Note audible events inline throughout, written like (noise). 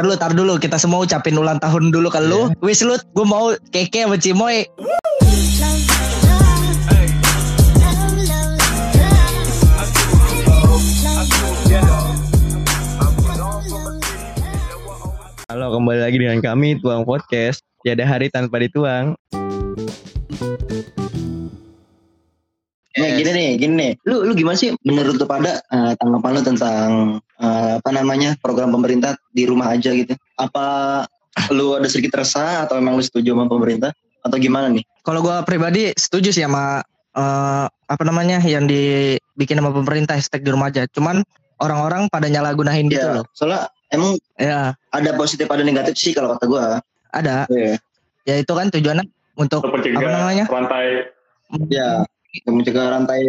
tar dulu, tar dulu. Kita semua ucapin ulang tahun dulu ke lu. Wis lu, gue mau keke sama Cimoy. Halo, kembali lagi dengan kami Tuang Podcast. Tiada hari tanpa dituang. Eh, gini nih, gini nih. Lu lu gimana sih menurut lu pada eh, tanggapan lu tentang eh, apa namanya program pemerintah di rumah aja gitu? Apa lu ada sedikit resah atau emang lu setuju sama pemerintah atau gimana nih? Kalau gue pribadi setuju sih sama eh, apa namanya yang dibikin sama pemerintah hashtag di rumah aja. Cuman orang-orang pada nyalagunain gitu Ya, loh. soalnya emang Ya, ada positif ada negatif sih kalau kata gua. ada. Iya. Ya itu kan tujuannya untuk apa namanya? rantai Ya, mencegah rantai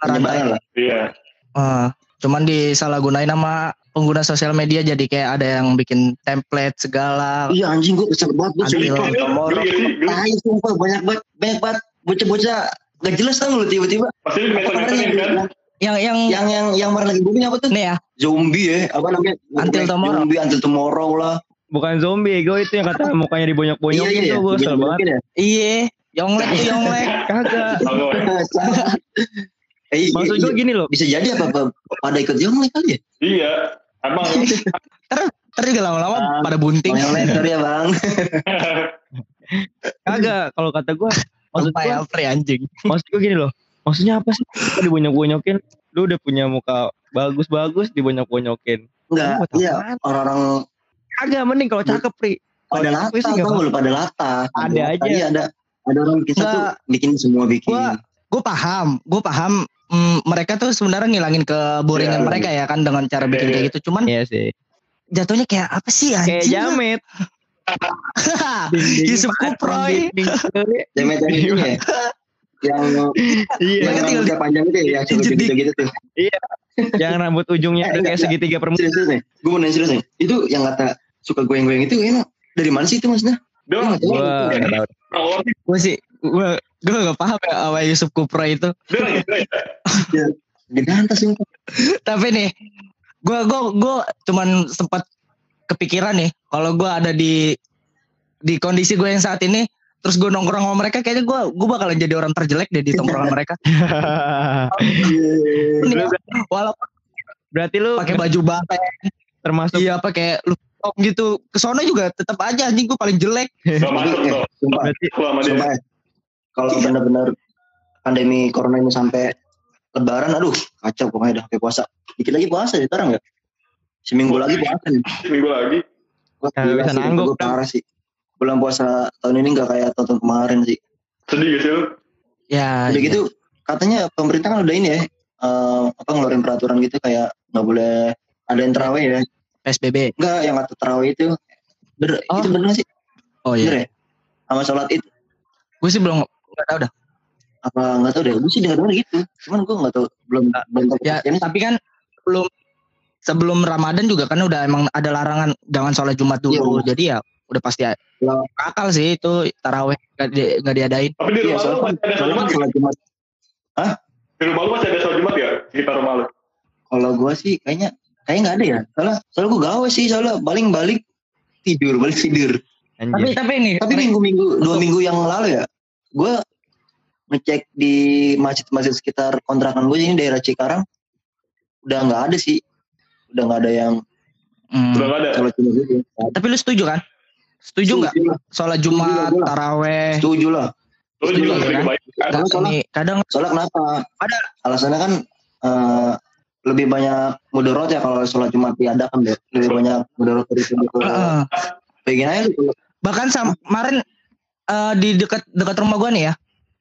penyebaran lah. iya Eh, cuman disalahgunain sama pengguna sosial media jadi kayak ada yang bikin template segala. Iya anjing gua kesel banget Adil. sumpah. Geli, geli, geli. tai sumpah banyak banget banyak banget bocah-bocah gak jelas tau lu tiba-tiba pasti kan Yang yang yang yang yang kemarin lagi booming apa tuh? nih ya, Zombie ya, apa namanya? Until Tomorrow. Zombie Until Tomorrow lah. Bukan zombie, gue itu yang kata mukanya dibonyok-bonyok iya, itu iya. gue kesel Iya, banget. ya. iye, yonglek tuh yonglek. Kagak. (laughs) Eh, iya, Maksud iya. gue gini loh. bisa jadi apa, apa pada ikut Yonglek kali ya? iya emang (laughs) Terus juga lama-lama Ah, pada bunting. Oh, sorry ya bang. (laughs) Kagak. Kalau kata gue, maksud gue, Apri anjing. (laughs) maksud gue gini loh. Maksudnya apa sih? Kok dibonyok-bonyokin. Lu udah punya muka bagus-bagus dibonyok-bonyokin. Enggak, iya apaan? orang-orang Kagak mending kalau cakep, Pri. pada lata, gue sih nggak tau lu pada lata. Ada aja. Iya ada ada orang bikin satu, Nggak. bikin semua bikin. Gua- Gue paham, gue paham. Mm, mereka tuh sebenarnya ngilangin keboringan Iya. mereka ya kan dengan cara bikin Iya, kayak iya. gitu. Cuman Iya sih. jatuhnya kayak apa sih Kayak anjing? jamet. (laughs) Yusuf Kuproy. Jamet yang ini ya. (laughs) Yang Iya. yang tinggal rambutnya panjang itu ya, yang suka jadi- gitu-gitu tuh. Yang rambut ujungnya Eh, ada kayak segitiga perempuan. Serius nih, gue mau nanya serius nih. Itu yang kata suka goyang-goyang itu emang dari mana sih itu maksudnya? Iya, iya. orang gue sih, gue gue gak paham ya sama Yusuf Kuproy itu. lagi dia Gede sumpah. Tapi nih, gue gue gue cuman sempat kepikiran nih, kalau gue ada di di kondisi gue yang saat ini, terus gue nongkrong sama mereka, kayaknya gue gue bakalan jadi orang terjelek deh di tongkrongan mereka. (laughs) Ini, walaupun Berarti lu pakai baju batik, termasuk iya pakai lu top gitu, kesono juga tetap aja anjing gue paling jelek. masuk Eh, tuh Sumpah, sumpah. ya. Kalau benar-benar pandemi corona ini sampai lebaran, aduh kacau pokoknya udah kayak puasa. Dikit lagi puasa ya sekarang ya. Seminggu lagi puasa nih. minggu lagi Wah, gila bisa sih, nangguk, gue parah sih. Bulan puasa tahun ini nggak kayak tahun kemarin sih. sedih gak sih lu Ya, Udah gitu katanya pemerintah kan udah ini ya eh, apa ngeluarin peraturan gitu kayak nggak boleh ada yang terawih ya. PSBB. Enggak yang kata terawih itu. Bener, Oh. itu bener nggak sih? Oh Bener iya, ya? Sama sholat itu gue sih belum nggak tahu dah. apa nggak tahu deh. Gue sih dengar dengar gitu. Cuman gue nggak tahu belum belum tahu Ya, tapi kan belum sebelum Ramadan juga kan udah emang ada larangan jangan sholat Jumat dulu. Iya. Jadi ya udah pasti Ya. akal sih itu taraweh nggak di, nggak diadain. tapi di Iya, rumah lu soalnya masih ada sholat jumat Jumat. di rumah lu masih ada sholat jumat ya sekitar rumah lu Kalau gue sih kayaknya kayaknya nggak ada ya. Soalnya soalnya gue gawe sih soalnya paling balik tidur balik tidur. Tapi anjir. tapi ini Tapi minggu-minggu dua Untuk- minggu yang lalu ya, gue ngecek di masjid-masjid sekitar kontrakan gue ini daerah Cikarang udah nggak ada sih, udah nggak ada yang Hmm, udah gak ada sholat Jumat gitu. tapi lu setuju kan? Setuju nggak Setuju sholat Jumat, Setuju lah. taraweh? Setuju lah. Iya, sering kan? soalnya- ini kadang Soalnya kenapa? Ada. Alasannya kan eh, lebih banyak mudorot ya kalau sholat Jumat diadakan deh. Lebih banyak mudorot dari itu. Heeh. Pengen aja lu. bahkan sam- kemarin eh, di dekat dekat rumah gua nih ya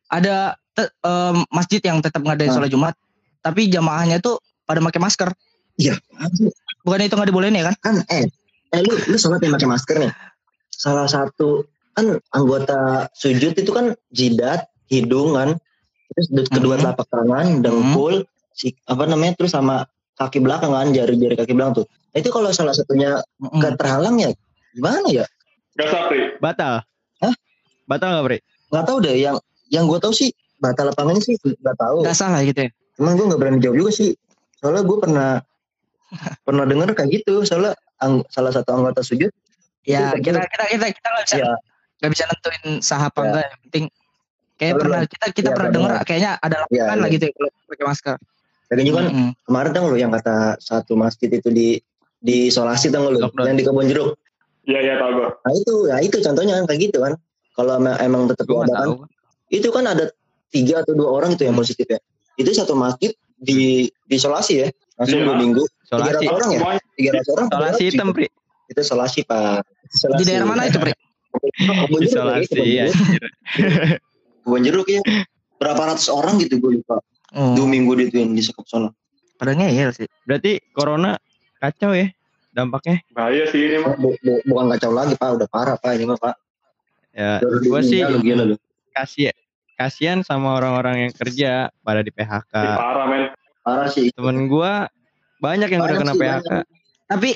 ada te- eh, masjid yang tetap ngadain Hmm. sholat Jumat, tapi jamaahnya tuh pada pakai masker. Iya. Bukan itu nggak dibolehin ya kan? kan eh eh lu lu sholat yang pakai masker nih salah satu kan anggota sujud itu kan jidat hidung kan terus kedua Mhm. telapak tangan dengkul si apa namanya terus sama kaki belakang kan jari-jari kaki belakang tuh Nah, itu kalau salah satunya Mm-mm. nggak terhalang ya gimana ya gak sapri Batal. Batal gak, Bre? nggak tahu deh yang yang gue tahu sih batal lapangannya sih nggak tahu Nggak salah gitu ya. cuman gue nggak berani jawab juga sih soalnya gue pernah pernah denger kayak gitu soalnya ang- salah satu anggota sujud Ya kita kita kita kita nggak bisa ya nggak bisa nentuin sah apa Ya. enggak. Yang penting kayak Kalau pernah kita kita ya, pernah dengar kayaknya ada larangan Ya, lah ya. gitu ya kalau pakai masker. lagi juga kan Mm-mm. kemarin tau lu yang kata satu masjid itu di diisolasi tau lu yang di kebun jeruk Iya iya tau gue. nah itu ya itu contohnya kan kayak gitu kan kalau emang, emang tetap diadakan itu kan ada tiga atau dua orang itu yang positif ya itu satu masjid di diisolasi ya langsung Iya. dua minggu tiga ratus orang ya tiga ratus orang Solasi hitam, Pri. itu isolasi pak Isolasi. Di daerah mana itu, Pri? kebun jeruk ya, Isolasi, kebun iya. jeruk. kebun jeruk ya berapa ratus orang gitu gue lupa Oh, dua minggu tuh yang di sekop sono pada ngeyel sih. Berarti corona kacau ya dampaknya. Bahaya sih ini mah. Bu- bu- bukan kacau lagi pak udah parah pak ini mah pak Ya, Udah gue sih lu. kasihan sama orang-orang yang kerja pada di PHK. Parah men. parah sih Temen gue banyak yang udah Banyak kena sih, PHK. Tapi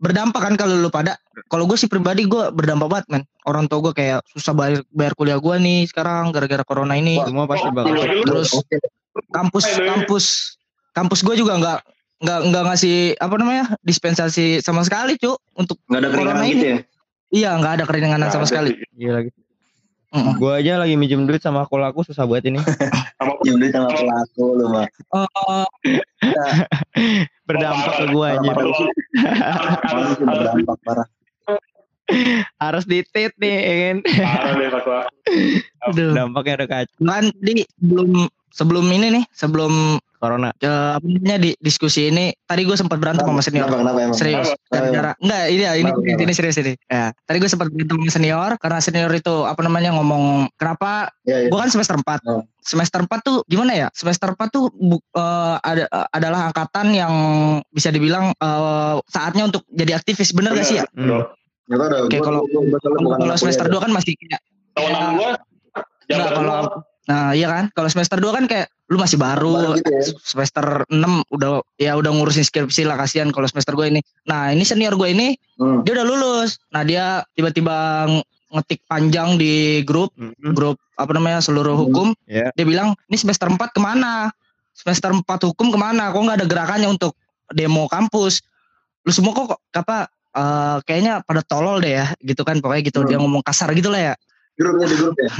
berdampak kan kalau lu pada. Kalau gue sih pribadi gue berdampak banget men. Orang tua gue kayak susah bayar, bayar kuliah gue nih sekarang gara-gara corona ini. Wah. Semua pasti bakal. Terus kampus kampus kampus gue juga nggak nggak nggak ngasih apa namanya dispensasi sama sekali cu untuk nggak ada Corona keringanan ini. gitu ya iya nggak ada keringanan Nggak sama ada sekali sih. Gila gitu. Mm-mm. Gue aja lagi minjem duit sama aku laku susah banget ini. (laughs) Sama yang beli sama pelaku lu mah Eh, (laughs) Berdampak ke gue Parah sih, berdampak parah Harus ditit nih, ya kan? Dampaknya udah kacau. kan di sebelum ini nih sebelum Corona. eh, apa namanya di diskusi ini tadi gue sempat berantem sama senior kenapa kenapa emang serius Kenapa? gara-gara enggak ini ya ini Kenapa, ini serius ini ya tadi gue sempat berantem sama senior karena senior itu apa namanya ngomong kenapa ya, ya. gue kan semester 4 Oh. semester 4 tuh gimana ya semester 4 tuh bu- eh, ada eh, adalah angkatan yang bisa dibilang eh, saatnya untuk jadi aktivis bener gak sih ya Hmm. Oke, kalau- kalau semester kuliah 2 kan masih kayak Tahunan gua. Enggak, Jabatan kalau gua. Nah iya kan kalau semester 2 kan kayak lu masih baru, Baru gitu ya. semester 6 udah ya udah ngurusin skripsi lah kasihan kalau semester gue ini nah ini senior gue ini Hmm. dia udah lulus nah dia tiba-tiba ng- ngetik panjang di grup Hmm. grup apa namanya seluruh Hmm. hukum Ya. dia bilang ini semester 4 ke mana semester 4 hukum ke mana kok nggak ada gerakannya untuk demo kampus lu semua kok apa eh, kayaknya pada tolol deh ya gitu kan pokoknya gitu Hmm. dia ngomong kasar gitu lah ya grupnya di grup ya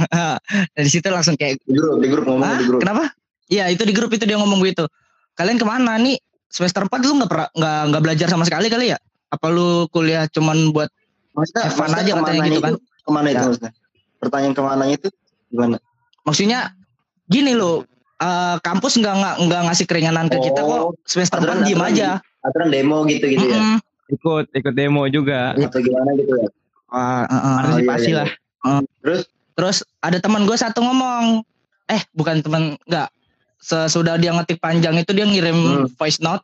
dari (laughs) situ langsung kayak di grup di grup ngomong Hah? di grup kenapa iya itu di grup itu dia ngomong gitu kalian ke mana nih semester 4 lu nggak pernah nggak nggak belajar sama sekali kali ya apa lu kuliah cuman buat maksudnya, Have fun maksudnya aja katanya gitu kan. itu, ke mana itu Ya. maksudnya pertanyaan ke mananya itu gimana maksudnya gini loh eh, kampus nggak nggak nggak ngasih keringanan ke kita Oh, kok semester aturan- 4 diem aturan aja aturan demo gitu gitu ya Mm-mm. Ikut, ikut demo juga. atau gimana gitu ya Wah, eh, eh. Partisipasi iya, lah. Terus? Terus ada teman gue satu ngomong eh bukan teman nggak. Sesudah dia ngetik panjang itu dia ngirim Hmm. voice note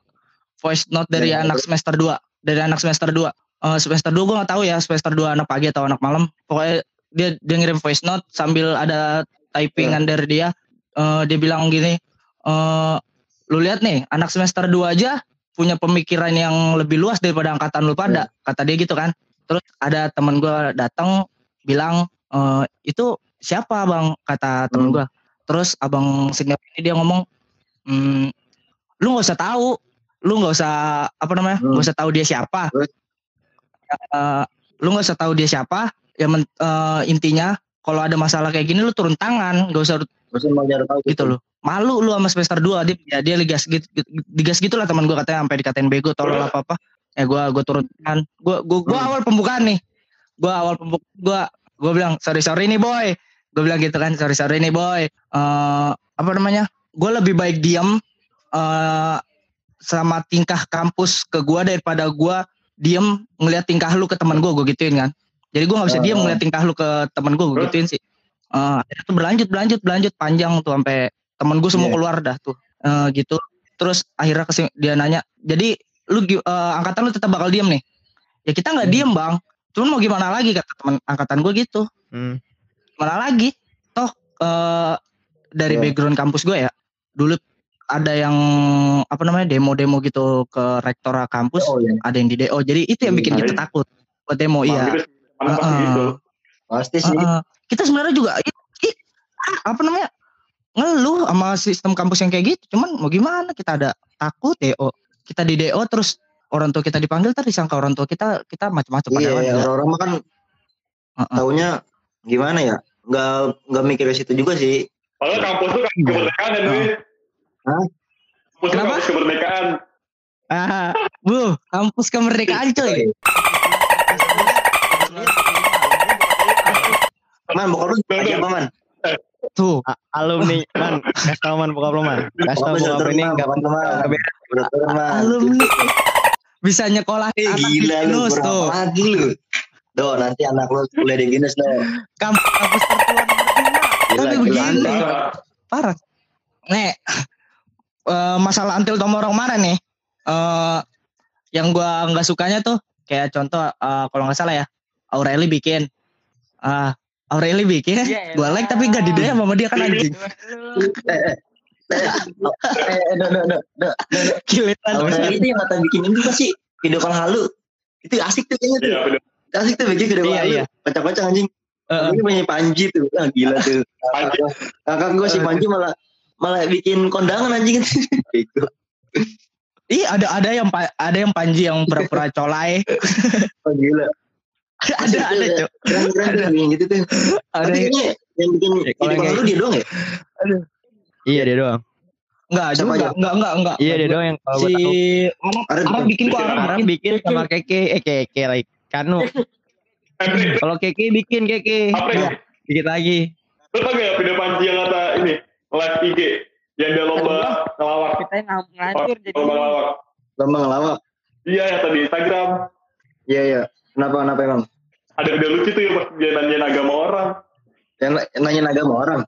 voice note dari Ya, anak semester 2 dari anak semester 2 Eh, semester 2 gue gak tahu ya semester 2 anak pagi atau anak malam. Pokoknya dia dia ngirim voice note sambil ada typingan Ya. dari dia. Eh, dia bilang gini eh lu lihat nih anak semester 2 aja punya pemikiran yang lebih luas daripada angkatan lu pada kata dia gitu kan. Terus ada teman gue datang bilang eh itu siapa bang? kata temen Hmm. gue terus abang senior ini dia ngomong "Hmm, lu nggak usah tahu. Lu nggak usah apa namanya Hmm. nggak usah tahu dia siapa? Eh, lu nggak usah tahu dia siapa. Ya men- eh, intinya kalau ada masalah kayak gini lu turun tangan nggak usah tahu gitu loh. Malu lu sama semester 2 dia ya dia digas gitu digas gitulah teman gue katanya sampai dikatain bego tolol apa apa ya gue gue turun tangan. Gue gue Hmm. awal pembukaan nih. Gue awal pembuk gue gue bilang sorry sorry nih boy. Gue bilang gitu kan sorry sorry nih boy. Eh apa namanya? Gue lebih baik diam eh sama tingkah kampus ke gue daripada gue diem ngeliat tingkah lu ke teman gue gue gituin kan. Jadi gue nggak bisa diem Oh. ngeliat tingkah lu ke teman gue gue gituin sih. Eh akhirnya tuh berlanjut berlanjut berlanjut panjang tuh sampai temen gue semua Iya. keluar dah tuh. Eh gitu. Terus akhirnya dia nanya jadi lu eh, angkatan lu tetap bakal diem nih? Ya kita nggak Hmm. diem bang cuman mau gimana lagi kata teman angkatan gue gitu. Hmm. mana lagi? Toh eh dari Iya. background kampus gue ya dulu ada yang apa namanya demo-demo gitu ke rektorat kampus oh iya. ada yang di DO jadi itu yang bikin Hmm. kita takut buat demo Bang, iya gitu, mana pasti sih. Heeh. kita sebenarnya juga i- i- apa namanya ngeluh sama sistem kampus yang kayak gitu. Cuman mau gimana kita ada takut DO kita di DO terus orang tua kita dipanggil tadi disangka orang tua kita kita macam-macam Iya, padahal ya, enggak. orang-orang mah kan Heeh. taunya gimana ya? Nggak nggak mikir ke situ juga sih. Padahal kampus tuh kampus kemerdekaan ya. Hah? Kampus Kenapa? kampus kemerdekaan. Ah, Bu, kampus kemerdekaan coy. Man, bokap lu lagi apa man? Tuh, alumni man, kasih tau man bokap lo man. Kasih tau Bokap lu ini lu. Dokter man. alumni bisa nyekolah Eh, anak di gila lu, tuh. lagi lu. Do, nanti anak lu kuliah di Binus do. Kampus, tertua Tapi begini, parah. Nih, eh, masalah antil tomo orang mana nih? Eh, yang gua nggak sukanya tuh kayak contoh eh, kalau nggak salah ya, Aureli bikin, ah Aureli bikin, Ya gua like tapi gak didaya sama dia kan anjing. Eh, eh, do. Giliran. Awalnya itu yang kata bikin itu pasti video call halu. Itu asik tuh kayaknya tuh. Iya. Asik tuh bikin video call Iya, halu. iya. Kocak-kocak anjing. Heeh. Ini punya Panji tuh. Ah, gila tuh. Panji. Kakak gue si Panji malah malah bikin kondangan anjing. (laughs) Bego. Iya ada ada yang ada yang Panji yang pura-pura colai. Oh, gila. (laughs) ada ada cok. Keren-keren tuh yang gitu tuh. Ada yang- bikin Ya, kalau halu dia doang ya? Iya dia doang. enggak Siapa juga enggak enggak enggak. Iya dia doang yang kalau Si. Arab, Arab Arab bikin. kok Arab Arab bikin. bikin sama Keke, eh Keke lagi. Kanu. Kalau Keke bikin Keke. apa ya? Dikit lagi. Lu tau gak ya video Panji yang kata ini, live IG, yang dia lomba ngelawak. Kita yang ngancur jadi Lomba ngelawak. Lomba ngelawak. Iya, yang tadi Instagram. Iya iya. Kenapa kenapa emang? Ada video lucu tuh yang pas dia nanyain agama orang. Yang yang nanyain agama orang.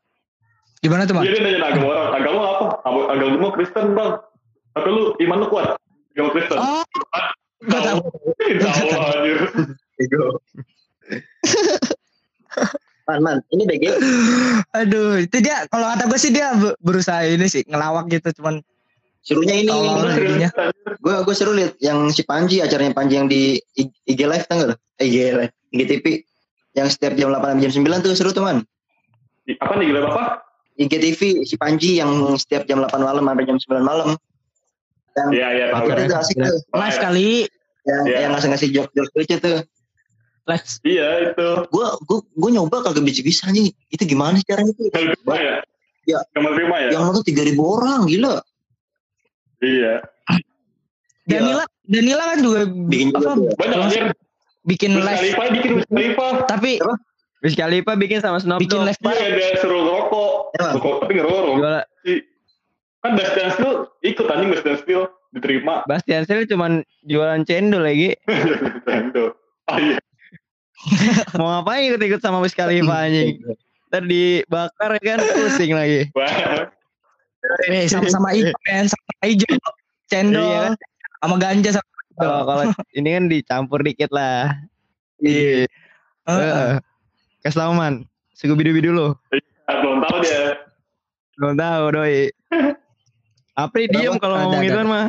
Gimana tuh, Bang? Dia nanyain agama orang. Agama apa? Agama Kristen, Bang. Tapi lu iman lu kuat. Agama Kristen. Oh, enggak tahu. (laughs) Tahu anjir. Bego. Man, man, ini BG Aduh, itu dia kalau kata gue sih dia be- berusaha ini sih ngelawak gitu cuman serunya ini. Oh. Gue gue seru liat yang si Panji acaranya Panji yang di IG live tau gak lo? Eh, IG live, IG TV yang setiap jam 8 sampai jam 9 tuh seru tuh man. Apa nih gila apa? IG TV si Panji yang setiap jam 8 malam sampai jam 9 malam. Yang Iya, iya. tahu. itu tuh asik tuh. live kali Yang Iya. yang ngasih ngasih jok jok lucu tuh. live Iya, itu. Gue gue gue nyoba kagak bisa bisa anjing. Itu gimana sih caranya tuh? Yang terima ya? Iya. Yang menerima ya? Yang nonton 3000 orang gila. Iya. Danila Danila kan juga Bikin apa. Banyak anjir. bikin live bikin Khalifa. tapi Wiz Khalifa bikin sama Snoop bikin live Iya, dia suruh ngerokok. Emang? Rokok, tapi ngerokok. Jual Kan Bastian Steel ikut anjing (laughs) Bastian Steel. Diterima. Bastian Sel cuman jualan cendol lagi. Nintendo. Oh iya. (laughs) Mau ngapain ikut-ikut sama Wiz Khalifa anjing. Ntar dibakar kan pusing lagi. (laughs) Wah. Eh, sama-sama hijau kan, sama hijau cendol Iya kan? sama ganja sama Kalau kalau ini kan dicampur dikit lah. Iya. Heeh. Kasih tau man. Suku bidu-bidu lo. Ah, Belum tahu dia. Belum tahu doi. (laughs) Apri diem kalau ngomong gitu kan mah.